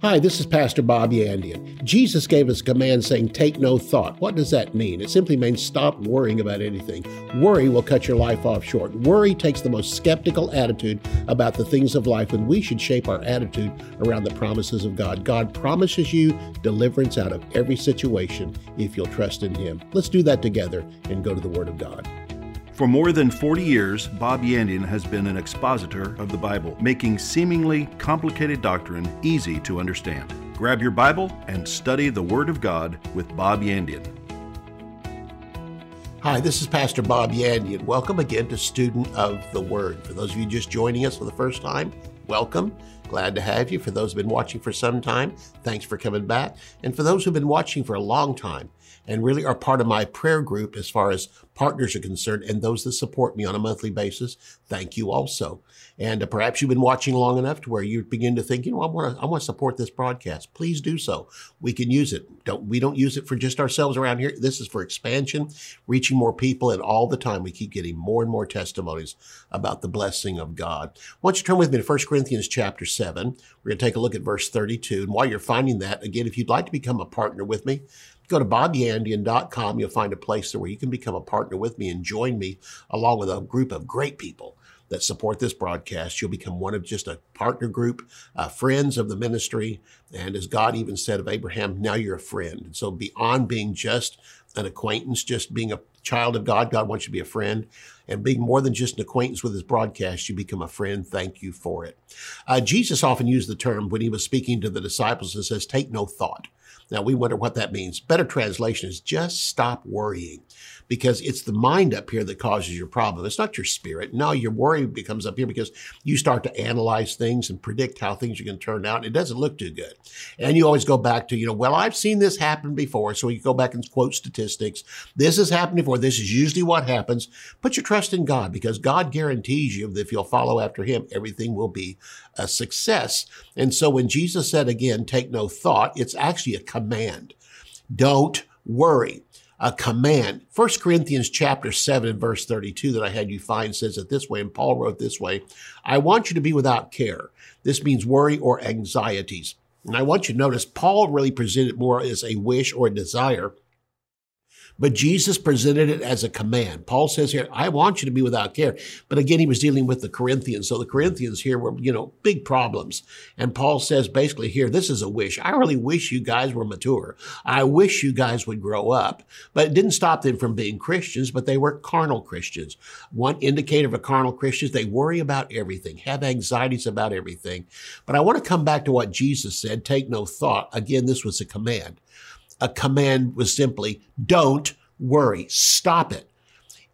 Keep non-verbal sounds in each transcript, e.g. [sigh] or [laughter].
Hi, this is Pastor Bob Yandian. Jesus gave us a command saying, Take no thought. What does that mean? It simply means stop worrying about anything. Worry will cut your life off short. Worry takes the most skeptical attitude about the things of life, and we should shape our attitude around the promises of God. God promises you deliverance out of every situation if you'll trust in Him. Let's do that together and go to the Word of God. For more than 40 years, Bob Yandian has been an expositor of the Bible, making seemingly complicated doctrine easy to understand. Grab your Bible and study the Word of God with Bob Yandian. Hi, this is Pastor Bob Yandian. Welcome again to Student of the Word. For those of you just joining us for the first time, welcome. Glad to have you. For those who've been watching for some time, thanks for coming back. And for those who've been watching for a long time and really are part of my prayer group as far as partners are concerned and those that support me on a monthly basis, thank you also. And uh, perhaps you've been watching long enough to where you begin to think, you know, I want to, I want to support this broadcast. Please do so. We can use it. Don't, we don't use it for just ourselves around here. This is for expansion, reaching more people. And all the time we keep getting more and more testimonies about the blessing of God. Why don't you turn with me to 1 Corinthians chapter 7. We're going to take a look at verse 32. And while you're finding that, again, if you'd like to become a partner with me, Go to bobyandian.com. You'll find a place where you can become a partner with me and join me along with a group of great people that support this broadcast. You'll become one of just a partner group, uh, friends of the ministry. And as God even said of Abraham, now you're a friend. And so beyond being just an acquaintance, just being a child of God, God wants you to be a friend. And being more than just an acquaintance with his broadcast, you become a friend. Thank you for it. Uh, Jesus often used the term when he was speaking to the disciples and says, take no thought. Now we wonder what that means. Better translation is just stop worrying because it's the mind up here that causes your problem. It's not your spirit. No, your worry becomes up here because you start to analyze things and predict how things are going to turn out. It doesn't look too good. And you always go back to, you know, well, I've seen this happen before. So you go back and quote statistics. This has happened before. This is usually what happens. Put your trust in God because God guarantees you that if you'll follow after him, everything will be a success. And so when Jesus said again, take no thought, it's actually a command. Don't worry a command. 1 Corinthians chapter 7 and verse 32 that I had you find says it this way, and Paul wrote this way, I want you to be without care. This means worry or anxieties. And I want you to notice Paul really presented more as a wish or a desire but Jesus presented it as a command. Paul says here, I want you to be without care. But again, he was dealing with the Corinthians. So the Corinthians here were, you know, big problems. And Paul says basically here, this is a wish. I really wish you guys were mature. I wish you guys would grow up. But it didn't stop them from being Christians, but they were carnal Christians. One indicator of a carnal Christian is they worry about everything, have anxieties about everything. But I want to come back to what Jesus said, take no thought. Again, this was a command a command was simply don't worry, stop it.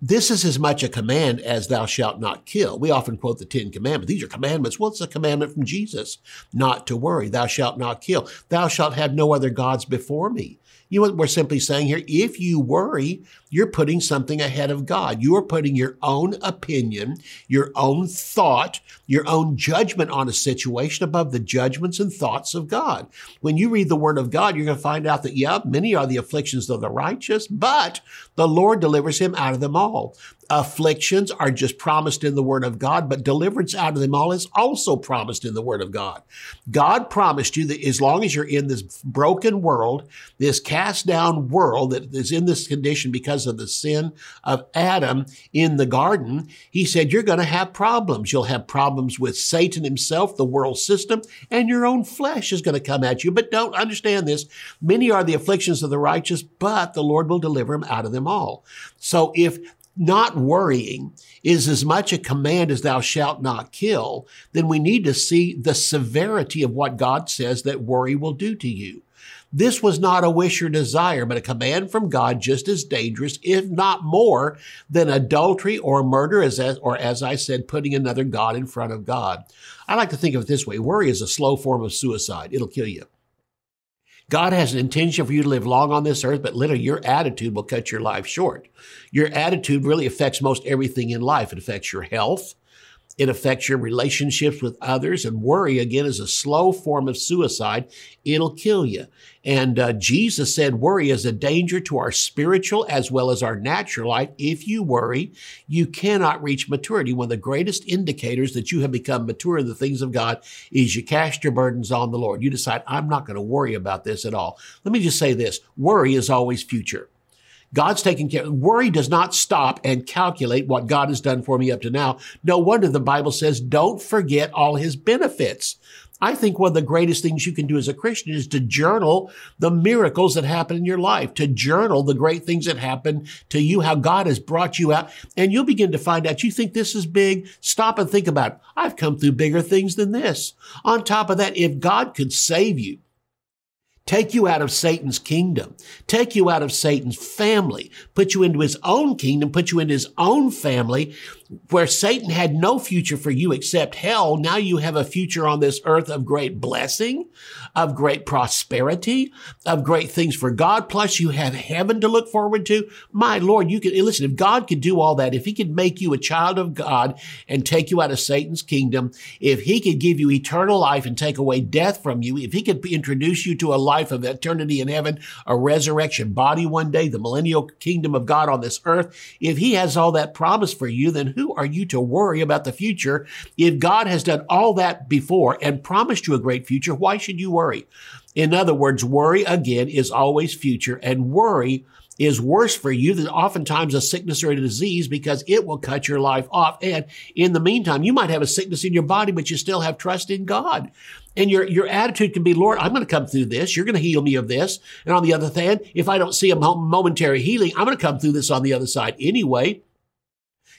This is as much a command as thou shalt not kill. We often quote the Ten Commandments. These are commandments. Well, it's a commandment from Jesus not to worry. Thou shalt not kill. Thou shalt have no other gods before me. You know what we're simply saying here? If you worry, you're putting something ahead of God. You are putting your own opinion, your own thought, your own judgment on a situation above the judgments and thoughts of God. When you read the word of God, you're going to find out that, yeah, many are the afflictions of the righteous, but the Lord delivers him out of them all. Afflictions are just promised in the word of God, but deliverance out of them all is also promised in the word of God. God promised you that as long as you're in this broken world, this cast down world that is in this condition because of the sin of Adam in the garden, he said, you're going to have problems. You'll have problems with Satan himself, the world system, and your own flesh is going to come at you. But don't understand this. Many are the afflictions of the righteous, but the Lord will deliver them out of them all. So if not worrying is as much a command as thou shalt not kill, then we need to see the severity of what God says that worry will do to you. This was not a wish or desire, but a command from God just as dangerous, if not more, than adultery or murder, as, or as I said, putting another God in front of God. I like to think of it this way. Worry is a slow form of suicide. It'll kill you. God has an intention for you to live long on this earth, but literally your attitude will cut your life short. Your attitude really affects most everything in life. It affects your health. It affects your relationships with others. And worry, again, is a slow form of suicide. It'll kill you. And uh, Jesus said worry is a danger to our spiritual as well as our natural life. If you worry, you cannot reach maturity. One of the greatest indicators that you have become mature in the things of God is you cast your burdens on the Lord. You decide, I'm not going to worry about this at all. Let me just say this worry is always future. God's taking care. Worry does not stop and calculate what God has done for me up to now. No wonder the Bible says, don't forget all his benefits. I think one of the greatest things you can do as a Christian is to journal the miracles that happen in your life, to journal the great things that happen to you, how God has brought you out. And you'll begin to find out you think this is big. Stop and think about it. I've come through bigger things than this. On top of that, if God could save you, take you out of Satan's kingdom, take you out of Satan's family, put you into his own kingdom, put you into his own family, where Satan had no future for you except hell. Now you have a future on this earth of great blessing, of great prosperity, of great things for God. Plus you have heaven to look forward to. My Lord, you can listen. If God could do all that, if he could make you a child of God and take you out of Satan's kingdom, if he could give you eternal life and take away death from you, if he could introduce you to a life of eternity in heaven, a resurrection body one day, the millennial kingdom of God on this earth, if he has all that promise for you, then who are you to worry about the future? If God has done all that before and promised you a great future, why should you worry? In other words, worry again is always future and worry is worse for you than oftentimes a sickness or a disease because it will cut your life off. And in the meantime, you might have a sickness in your body, but you still have trust in God. And your, your attitude can be, Lord, I'm going to come through this. You're going to heal me of this. And on the other hand, if I don't see a momentary healing, I'm going to come through this on the other side anyway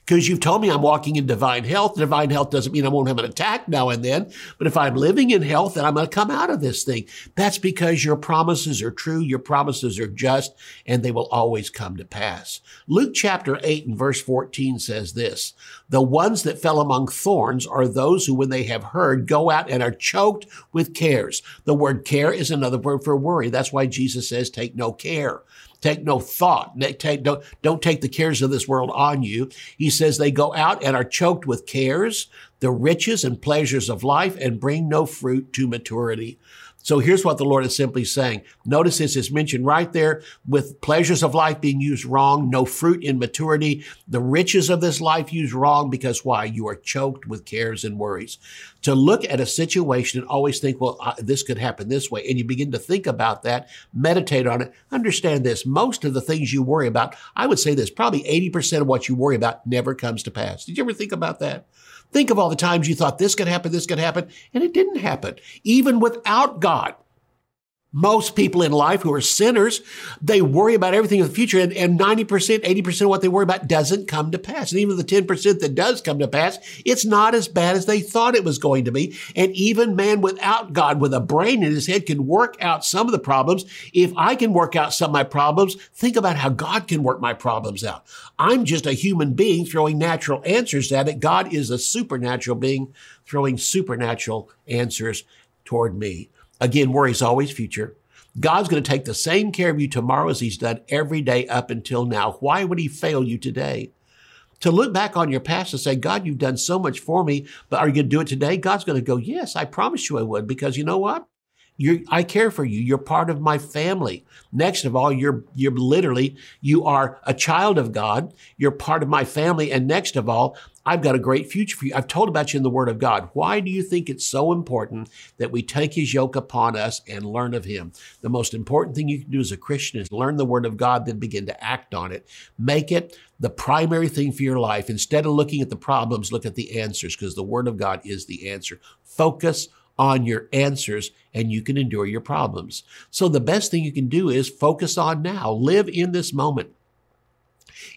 because you've told me I'm walking in divine health. Divine health doesn't mean I won't have an attack now and then, but if I'm living in health, then I'm going to come out of this thing. That's because your promises are true, your promises are just, and they will always come to pass. Luke chapter 8 and verse 14 says this, the ones that fell among thorns are those who, when they have heard, go out and are choked with cares. The word care is another word for worry. That's why Jesus says, take no care. Take no thought. Take, don't, don't take the cares of this world on you. He says they go out and are choked with cares, the riches and pleasures of life, and bring no fruit to maturity. So here's what the Lord is simply saying. Notice this is mentioned right there with pleasures of life being used wrong, no fruit in maturity, the riches of this life used wrong because why? You are choked with cares and worries. To look at a situation and always think, well, this could happen this way. And you begin to think about that, meditate on it, understand this. Most of the things you worry about, I would say this, probably 80% of what you worry about never comes to pass. Did you ever think about that? Think of all the times you thought this could happen, this could happen, and it didn't happen. Even without God, most people in life who are sinners, they worry about everything in the future, and, and 90%, 80% of what they worry about doesn't come to pass. And even the 10% that does come to pass, it's not as bad as they thought it was going to be. And even man without God, with a brain in his head, can work out some of the problems. If I can work out some of my problems, think about how God can work my problems out. I'm just a human being throwing natural answers at it. God is a supernatural being throwing supernatural answers toward me. Again, worry is always future. God's going to take the same care of you tomorrow as he's done every day up until now. Why would he fail you today? To look back on your past and say, God, you've done so much for me, but are you going to do it today? God's going to go, yes, I promise you I would, because you know what? You're, I care for you. You're part of my family. Next of all, you're, you're literally, you are a child of God. You're part of my family. And next of all, I've got a great future for you. I've told about you in the Word of God. Why do you think it's so important that we take His yoke upon us and learn of Him? The most important thing you can do as a Christian is learn the Word of God, then begin to act on it. Make it the primary thing for your life. Instead of looking at the problems, look at the answers because the Word of God is the answer. Focus on your answers and you can endure your problems. So the best thing you can do is focus on now. Live in this moment.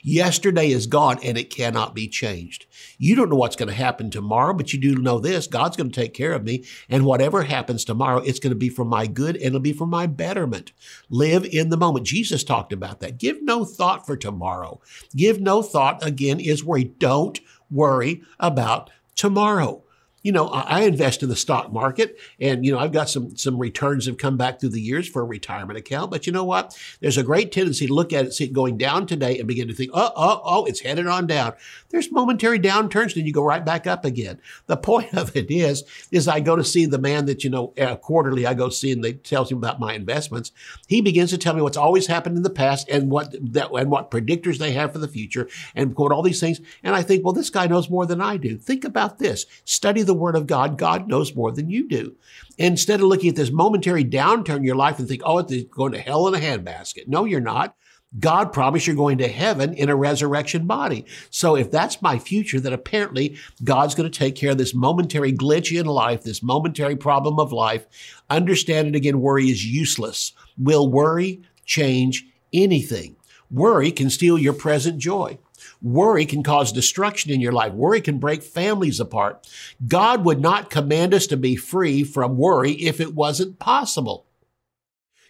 Yesterday is gone and it cannot be changed. You don't know what's going to happen tomorrow, but you do know this God's going to take care of me. And whatever happens tomorrow, it's going to be for my good and it'll be for my betterment. Live in the moment. Jesus talked about that. Give no thought for tomorrow. Give no thought, again, is worry. Don't worry about tomorrow. You know, I invest in the stock market and, you know, I've got some, some returns have come back through the years for a retirement account. But you know what? There's a great tendency to look at it, see it going down today and begin to think, oh, oh, oh, it's headed on down. There's momentary downturns, then you go right back up again. The point of it is, is I go to see the man that, you know, uh, quarterly I go see and they tells him about my investments. He begins to tell me what's always happened in the past and what that and what predictors they have for the future and quote all these things. And I think, well, this guy knows more than I do. Think about this. Study the word of God. God knows more than you do. Instead of looking at this momentary downturn in your life and think, oh, it's going to hell in a handbasket. No, you're not. God promised you're going to heaven in a resurrection body. So if that's my future, then apparently God's going to take care of this momentary glitch in life, this momentary problem of life. Understand it again, worry is useless. Will worry change anything? Worry can steal your present joy. Worry can cause destruction in your life. Worry can break families apart. God would not command us to be free from worry if it wasn't possible.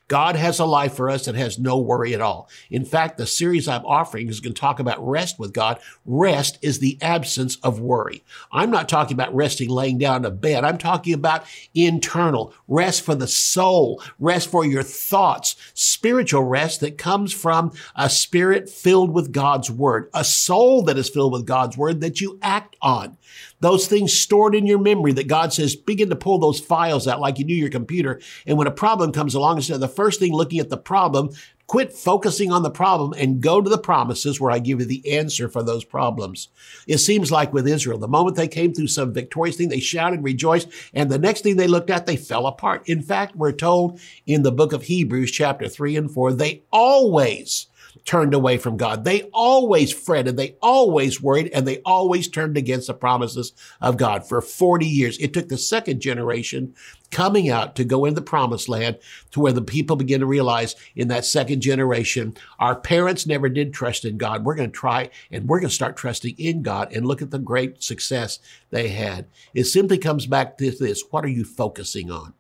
God has a life for us that has no worry at all. In fact, the series I'm offering is going to talk about rest with God. Rest is the absence of worry. I'm not talking about resting laying down in a bed. I'm talking about internal rest for the soul, rest for your thoughts, spiritual rest that comes from a spirit filled with God's word, a soul that is filled with God's word that you act on. Those things stored in your memory that God says, begin to pull those files out like you do your computer. And when a problem comes along, instead of the first thing looking at the problem, quit focusing on the problem and go to the promises where I give you the answer for those problems. It seems like with Israel, the moment they came through some victorious thing, they shouted, rejoiced, and the next thing they looked at, they fell apart. In fact, we're told in the book of Hebrews, chapter 3 and 4, they always turned away from God. They always fretted, they always worried, and they always turned against the promises of God for 40 years. It took the second generation coming out to go into the promised land to where the people begin to realize in that second generation, our parents never did trust in God. We're going to try and we're going to start trusting in God and look at the great success they had. It simply comes back to this. What are you focusing on?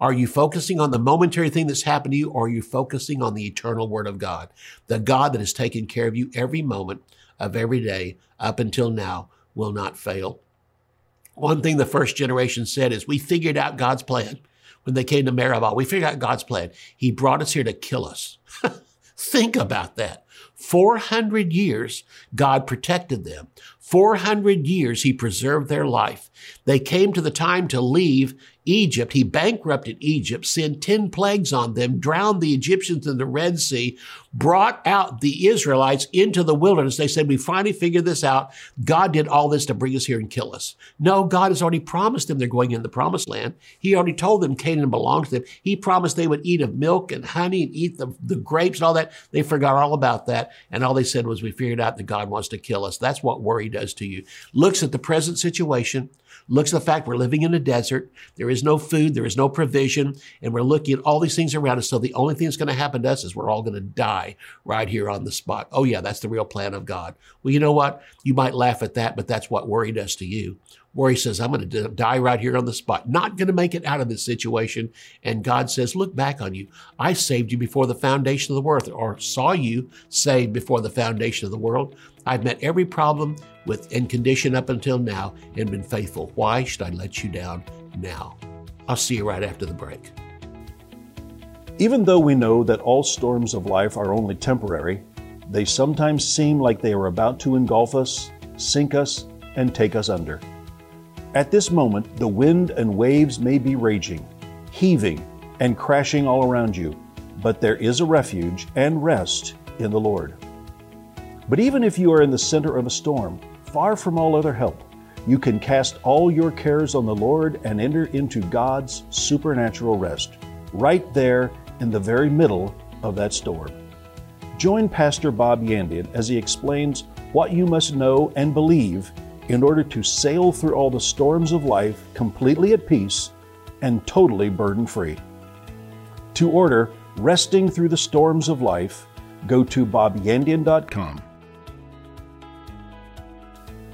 Are you focusing on the momentary thing that's happened to you, or are you focusing on the eternal Word of God? The God that has taken care of you every moment of every day up until now will not fail. One thing the first generation said is, We figured out God's plan. When they came to Meribah, we figured out God's plan. He brought us here to kill us. [laughs] Think about that. 400 years, God protected them. 400 years, He preserved their life. They came to the time to leave Egypt. He bankrupted Egypt, sent 10 plagues on them, drowned the Egyptians in the Red Sea, brought out the Israelites into the wilderness. They said, We finally figured this out. God did all this to bring us here and kill us. No, God has already promised them they're going in the promised land. He already told them Canaan belongs to them. He promised they would eat of milk and honey and eat the, the grapes and all that. They forgot all about that. And all they said was, We figured out that God wants to kill us. That's what worry does to you. Looks at the present situation looks at the fact we're living in a desert. There is no food. There is no provision. And we're looking at all these things around us. So the only thing that's going to happen to us is we're all going to die right here on the spot. Oh, yeah, that's the real plan of God. Well, you know what? You might laugh at that, but that's what worry does to you. Worry says, I'm going to die right here on the spot, not going to make it out of this situation. And God says, Look back on you. I saved you before the foundation of the world, or saw you saved before the foundation of the world. I've met every problem with and condition up until now and been faithful. Why should I let you down now? I'll see you right after the break. Even though we know that all storms of life are only temporary, they sometimes seem like they are about to engulf us, sink us, and take us under. At this moment, the wind and waves may be raging, heaving, and crashing all around you, but there is a refuge and rest in the Lord. But even if you are in the center of a storm, far from all other help, you can cast all your cares on the Lord and enter into God's supernatural rest, right there in the very middle of that storm. Join Pastor Bob Yandian as he explains what you must know and believe in order to sail through all the storms of life completely at peace and totally burden free. To order Resting Through the Storms of Life, go to bobyandian.com.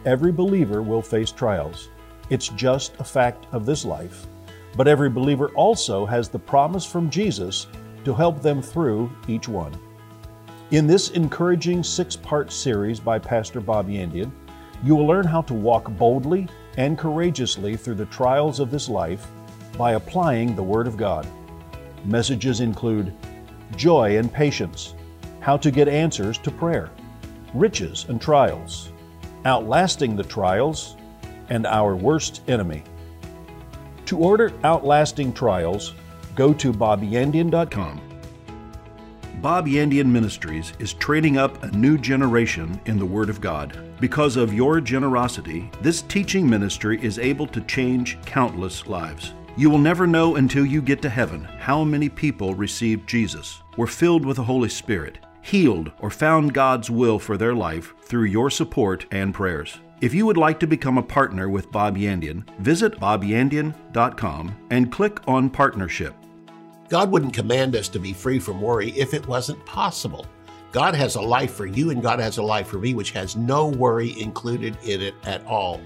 Every believer will face trials. It's just a fact of this life. But every believer also has the promise from Jesus to help them through each one. In this encouraging six part series by Pastor Bob Yandian, you will learn how to walk boldly and courageously through the trials of this life by applying the Word of God. Messages include joy and patience, how to get answers to prayer, riches and trials, outlasting the trials, and our worst enemy. To order Outlasting Trials, go to bobyandian.com. Bob Yandian Ministries is training up a new generation in the Word of God. Because of your generosity, this teaching ministry is able to change countless lives. You will never know until you get to heaven how many people received Jesus, were filled with the Holy Spirit, healed, or found God's will for their life through your support and prayers. If you would like to become a partner with Bob Yandian, visit bobyandian.com and click on Partnership. God wouldn't command us to be free from worry if it wasn't possible. God has a life for you and God has a life for me, which has no worry included in it at all.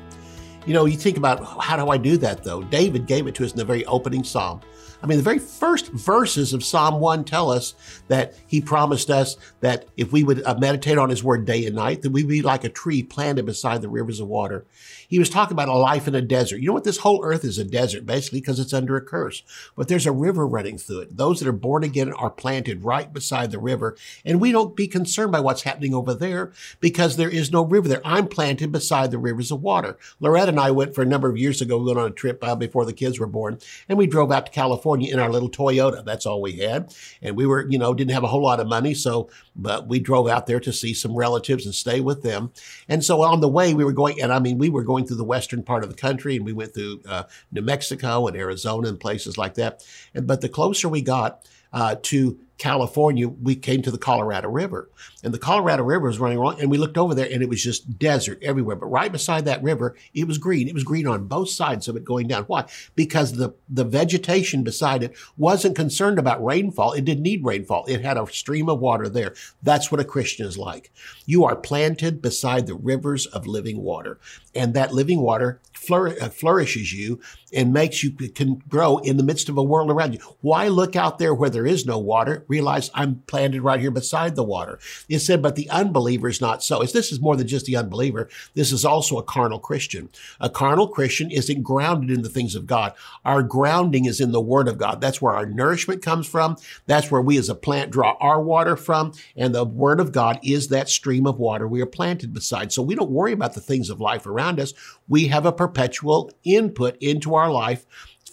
You know, you think about how do I do that though? David gave it to us in the very opening psalm. I mean, the very first verses of Psalm 1 tell us that he promised us that if we would uh, meditate on his word day and night, that we'd be like a tree planted beside the rivers of water. He was talking about a life in a desert. You know what? This whole earth is a desert, basically, because it's under a curse. But there's a river running through it. Those that are born again are planted right beside the river. And we don't be concerned by what's happening over there because there is no river there. I'm planted beside the rivers of water. Loretta and I went for a number of years ago, we went on a trip uh, before the kids were born, and we drove out to California in our little Toyota. That's all we had. And we were, you know, didn't have a whole lot of money. So, but we drove out there to see some relatives and stay with them. And so on the way, we were going, and I mean, we were going going through the western part of the country, and we went through uh, New Mexico and Arizona and places like that. And but the closer we got uh, to California, we came to the Colorado River. And the Colorado River was running along, and we looked over there, and it was just desert everywhere. But right beside that river, it was green. It was green on both sides of it going down. Why? Because the, the vegetation beside it wasn't concerned about rainfall. It didn't need rainfall. It had a stream of water there. That's what a Christian is like. You are planted beside the rivers of living water, and that living water uh, flourishes you and makes you can grow in the midst of a world around you. Why look out there where there is no water? Realize I'm planted right here beside the water. It said, but the unbeliever is not so. This is more than just the unbeliever. This is also a carnal Christian. A carnal Christian isn't grounded in the things of God. Our grounding is in the word of God. That's where our nourishment comes from. That's where we as a plant draw our water from. And the word of God is that stream of water we are planted beside. So we don't worry about the things of life around us. We have a perpetual input into our life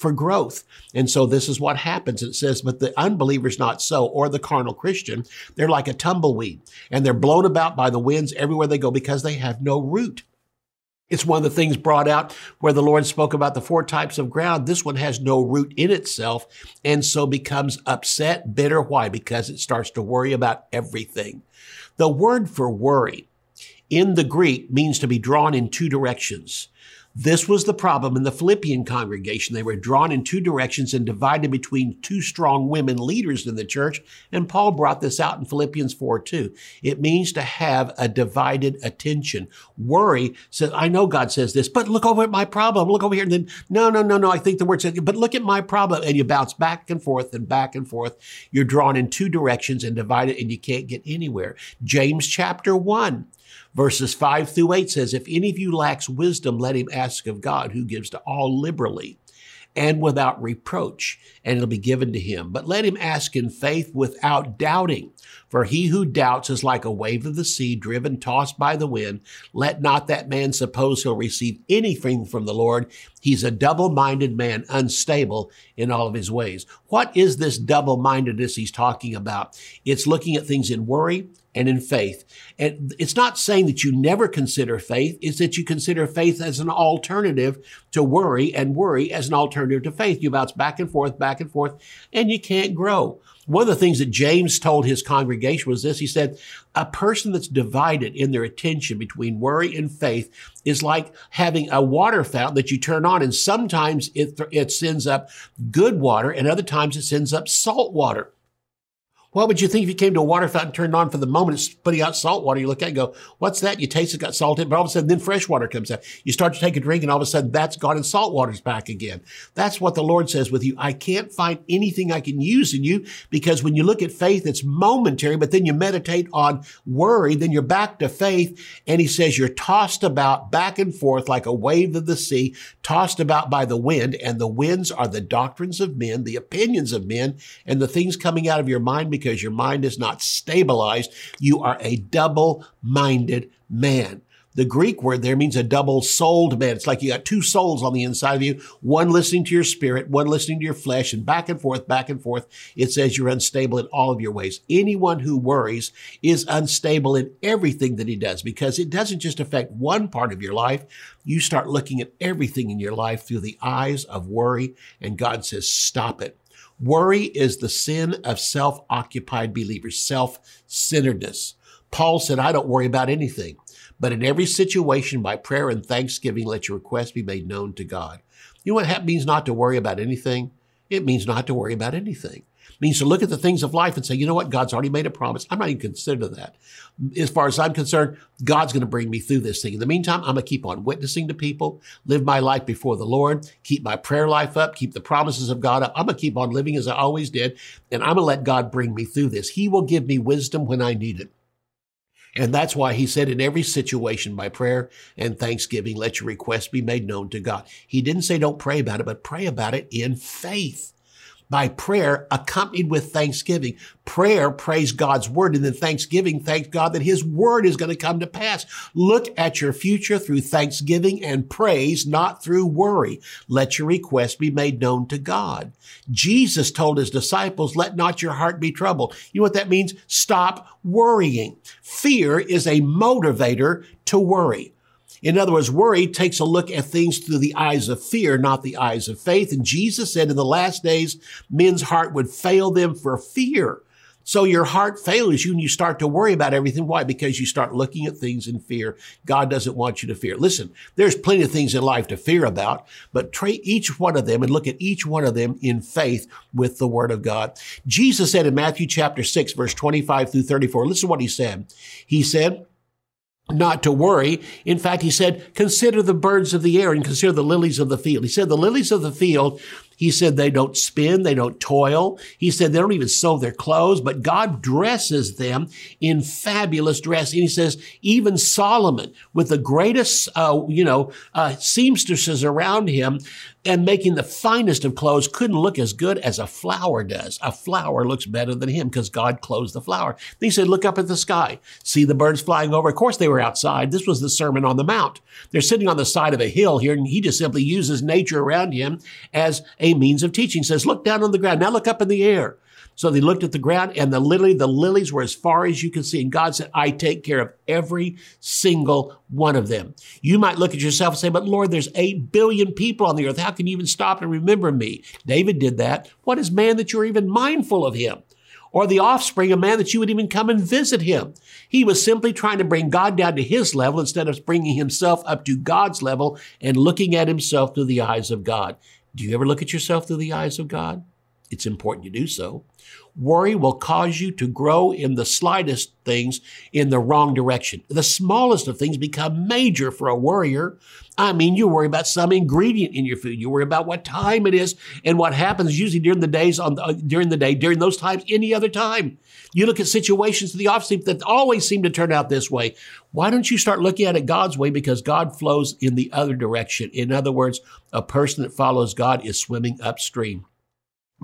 for growth. And so this is what happens. It says, but the unbeliever's not so, or the carnal Christian. They're like a tumbleweed and they're blown about by the winds everywhere they go because they have no root. It's one of the things brought out where the Lord spoke about the four types of ground. This one has no root in itself and so becomes upset, bitter. Why? Because it starts to worry about everything. The word for worry in the Greek means to be drawn in two directions. This was the problem in the Philippian congregation. They were drawn in two directions and divided between two strong women leaders in the church. And Paul brought this out in Philippians 4 2. It means to have a divided attention. Worry says, I know God says this, but look over at my problem. Look over here. And then, no, no, no, no. I think the word says, but look at my problem. And you bounce back and forth and back and forth. You're drawn in two directions and divided and you can't get anywhere. James chapter 1 Verses 5 through 8 says, If any of you lacks wisdom, let him ask of God, who gives to all liberally and without reproach, and it'll be given to him. But let him ask in faith without doubting. For he who doubts is like a wave of the sea driven, tossed by the wind. Let not that man suppose he'll receive anything from the Lord. He's a double minded man, unstable in all of his ways. What is this double mindedness he's talking about? It's looking at things in worry and in faith. And it's not saying that you never consider faith, it's that you consider faith as an alternative to worry and worry as an alternative to faith. You bounce back and forth, back and forth, and you can't grow. One of the things that James told his congregation was this. He said, a person that's divided in their attention between worry and faith is like having a water fountain that you turn on and sometimes it, it sends up good water and other times it sends up salt water. What would you think if you came to a water fountain, turned on for the moment, it's putting out salt water? You look at it and go, what's that? You taste it, got salt in it, but all of a sudden then fresh water comes out. You start to take a drink and all of a sudden that's gone and salt water's back again. That's what the Lord says with you. I can't find anything I can use in you because when you look at faith, it's momentary, but then you meditate on worry, then you're back to faith. And he says you're tossed about back and forth like a wave of the sea, tossed about by the wind. And the winds are the doctrines of men, the opinions of men, and the things coming out of your mind because your mind is not stabilized. You are a double minded man. The Greek word there means a double souled man. It's like you got two souls on the inside of you, one listening to your spirit, one listening to your flesh, and back and forth, back and forth. It says you're unstable in all of your ways. Anyone who worries is unstable in everything that he does because it doesn't just affect one part of your life. You start looking at everything in your life through the eyes of worry, and God says, stop it. Worry is the sin of self-occupied believers, self-centeredness. Paul said, I don't worry about anything, but in every situation by prayer and thanksgiving, let your requests be made known to God. You know what that means not to worry about anything? It means not to worry about anything means to look at the things of life and say, you know what? God's already made a promise. I'm not even consider that. As far as I'm concerned, God's going to bring me through this thing. In the meantime, I'm going to keep on witnessing to people, live my life before the Lord, keep my prayer life up, keep the promises of God up. I'm going to keep on living as I always did. And I'm going to let God bring me through this. He will give me wisdom when I need it. And that's why he said in every situation by prayer and thanksgiving, let your requests be made known to God. He didn't say don't pray about it, but pray about it in faith by prayer accompanied with thanksgiving. Prayer praise God's word and then thanksgiving thanks God that his word is going to come to pass. Look at your future through thanksgiving and praise, not through worry. Let your request be made known to God. Jesus told his disciples, let not your heart be troubled. You know what that means? Stop worrying. Fear is a motivator to worry. In other words, worry takes a look at things through the eyes of fear, not the eyes of faith. And Jesus said in the last days, men's heart would fail them for fear. So your heart fails you and you start to worry about everything. Why? Because you start looking at things in fear. God doesn't want you to fear. Listen, there's plenty of things in life to fear about, but treat each one of them and look at each one of them in faith with the word of God. Jesus said in Matthew chapter 6, verse 25 through 34, listen to what he said. He said, not to worry. In fact, he said, consider the birds of the air and consider the lilies of the field. He said, the lilies of the field, he said, they don't spin, they don't toil. He said, they don't even sew their clothes, but God dresses them in fabulous dress. And he says, even Solomon, with the greatest, uh, you know, uh, seamstresses around him, and making the finest of clothes couldn't look as good as a flower does. A flower looks better than him because God clothes the flower. He said, look up at the sky. See the birds flying over. Of course they were outside. This was the Sermon on the Mount. They're sitting on the side of a hill here and he just simply uses nature around him as a means of teaching. He says, look down on the ground. Now look up in the air. So they looked at the ground and the lily, the lilies were as far as you can see. And God said, I take care of every single one of them. You might look at yourself and say, but Lord, there's eight billion people on the earth. How can you even stop and remember me? David did that. What is man that you're even mindful of him? Or the offspring of man that you would even come and visit him. He was simply trying to bring God down to his level instead of bringing himself up to God's level and looking at himself through the eyes of God. Do you ever look at yourself through the eyes of God? It's important you do so. Worry will cause you to grow in the slightest things in the wrong direction. The smallest of things become major for a worrier. I mean, you worry about some ingredient in your food. You worry about what time it is and what happens usually during the days on the, uh, during the day, during those times, any other time. You look at situations to the opposite that always seem to turn out this way. Why don't you start looking at it God's way? Because God flows in the other direction. In other words, a person that follows God is swimming upstream.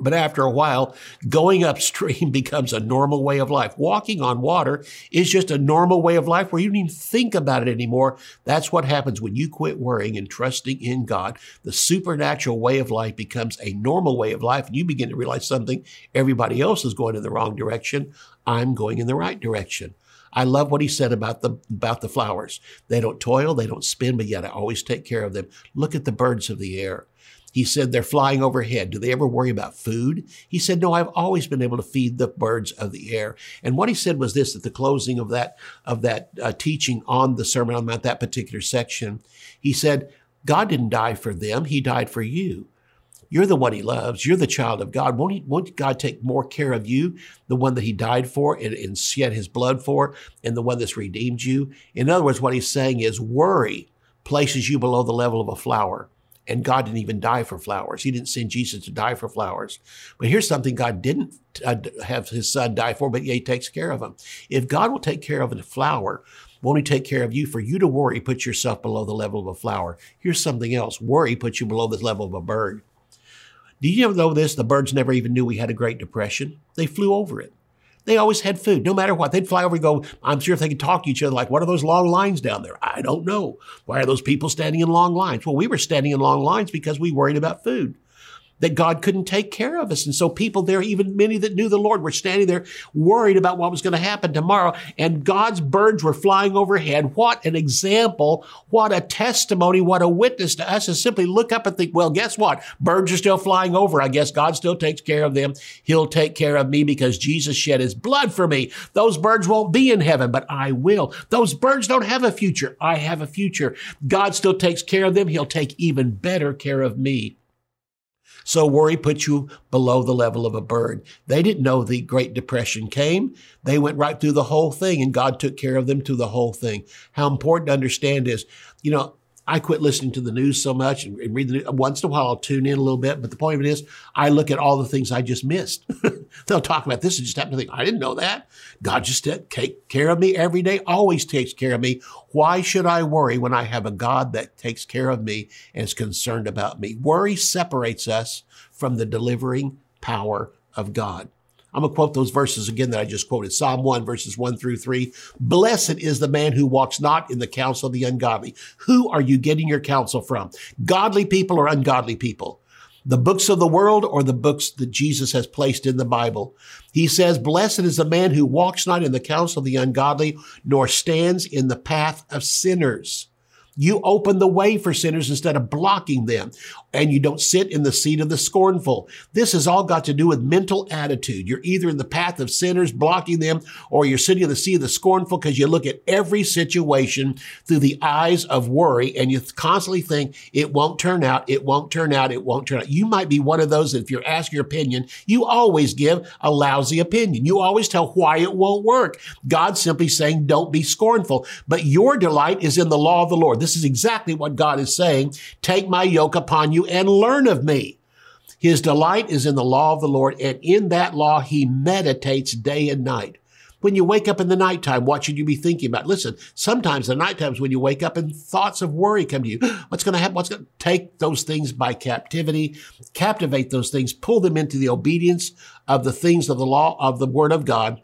But after a while, going upstream [laughs] becomes a normal way of life. Walking on water is just a normal way of life where you don't even think about it anymore. That's what happens when you quit worrying and trusting in God. The supernatural way of life becomes a normal way of life, and you begin to realize something. Everybody else is going in the wrong direction. I'm going in the right direction. I love what he said about the about the flowers. They don't toil, they don't spin, but yet I always take care of them. Look at the birds of the air. He said they're flying overhead. Do they ever worry about food? He said, no, I've always been able to feed the birds of the air. And what he said was this at the closing of that, of that uh, teaching on the Sermon on the Mount, that particular section. He said, God didn't die for them. He died for you. You're the one he loves. You're the child of God. Won't, he, won't God take more care of you, the one that he died for and, and shed his blood for, and the one that's redeemed you? In other words, what he's saying is worry places you below the level of a flower. And God didn't even die for flowers. He didn't send Jesus to die for flowers. But here's something God didn't uh, have his son die for, but yeah, he takes care of him. If God will take care of a flower, won't he take care of you? For you to worry puts yourself below the level of a flower. Here's something else. Worry puts you below the level of a bird. Do you ever know this? The birds never even knew we had a Great Depression. They flew over it. They always had food, no matter what. They'd fly over and go, I'm sure if they could talk to each other, like, what are those long lines down there? I don't know. Why are those people standing in long lines? Well, we were standing in long lines because we worried about food that God couldn't take care of us. And so people there, even many that knew the Lord, were standing there worried about what was going to happen tomorrow. And God's birds were flying overhead. What an example. What a testimony. What a witness to us to simply look up and think, well, guess what? Birds are still flying over. I guess God still takes care of them. He'll take care of me because Jesus shed his blood for me. Those birds won't be in heaven, but I will. Those birds don't have a future. I have a future. God still takes care of them. He'll take even better care of me. So worry puts you below the level of a bird. They didn't know the Great Depression came. They went right through the whole thing and God took care of them through the whole thing. How important to understand is, you know, I quit listening to the news so much and, read the news. Once in a while, I'll tune in a little bit. But the point of it is, I look at all the things I just missed. [laughs] They'll talk about this and just happen to think, I didn't know that. God just takes care of me every day, always takes care of me. Why should I worry when I have a God that takes care of me and is concerned about me? Worry separates us from the delivering power of God. I'm going to quote those verses again that I just quoted. Psalm 1, verses 1 through 3. Blessed is the man who walks not in the counsel of the ungodly. Who are you getting your counsel from? Godly people or ungodly people? The books of the world or the books that Jesus has placed in the Bible? He says, Blessed is the man who walks not in the counsel of the ungodly, nor stands in the path of sinners. You open the way for sinners instead of blocking them. And you don't sit in the seat of the scornful. This has all got to do with mental attitude. You're either in the path of sinners, blocking them, or you're sitting in the seat of the scornful because you look at every situation through the eyes of worry and you constantly think it won't turn out, it won't turn out, it won't turn out. You might be one of those that if you're asked your opinion, you always give a lousy opinion. You always tell why it won't work. God's simply saying, don't be scornful. But your delight is in the law of the Lord. This this is exactly what God is saying. Take my yoke upon you and learn of me. His delight is in the law of the Lord, and in that law he meditates day and night. When you wake up in the nighttime, what should you be thinking about? Listen, sometimes the night times when you wake up and thoughts of worry come to you. [gasps] What's going to happen? What's going to take those things by captivity, captivate those things, pull them into the obedience of the things of the law of the word of God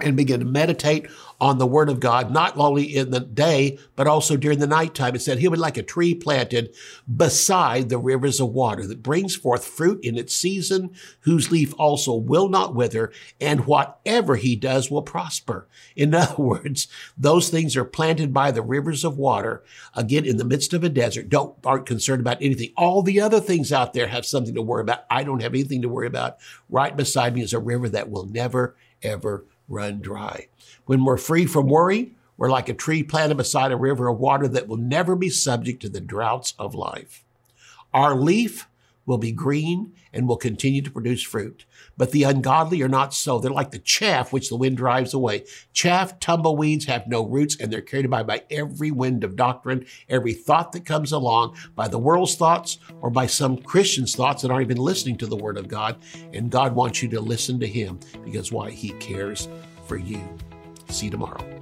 and begin to meditate on the word of God, not only in the day, but also during the nighttime. It said he would like a tree planted beside the rivers of water that brings forth fruit in its season, whose leaf also will not wither, and whatever he does will prosper. In [laughs] other words, those things are planted by the rivers of water, again, in the midst of a desert, don't, aren't concerned about anything. All the other things out there have something to worry about. I don't have anything to worry about. Right beside me is a river that will never, ever run dry. When we're free from worry, we're like a tree planted beside a river of water that will never be subject to the droughts of life. Our leaf will be green and will continue to produce fruit. But the ungodly are not so. They're like the chaff which the wind drives away. Chaff, tumbleweeds have no roots and they're carried by by every wind of doctrine, every thought that comes along, by the world's thoughts or by some Christian's thoughts that aren't even listening to the word of God. And God wants you to listen to him because why? He cares for you. See you tomorrow.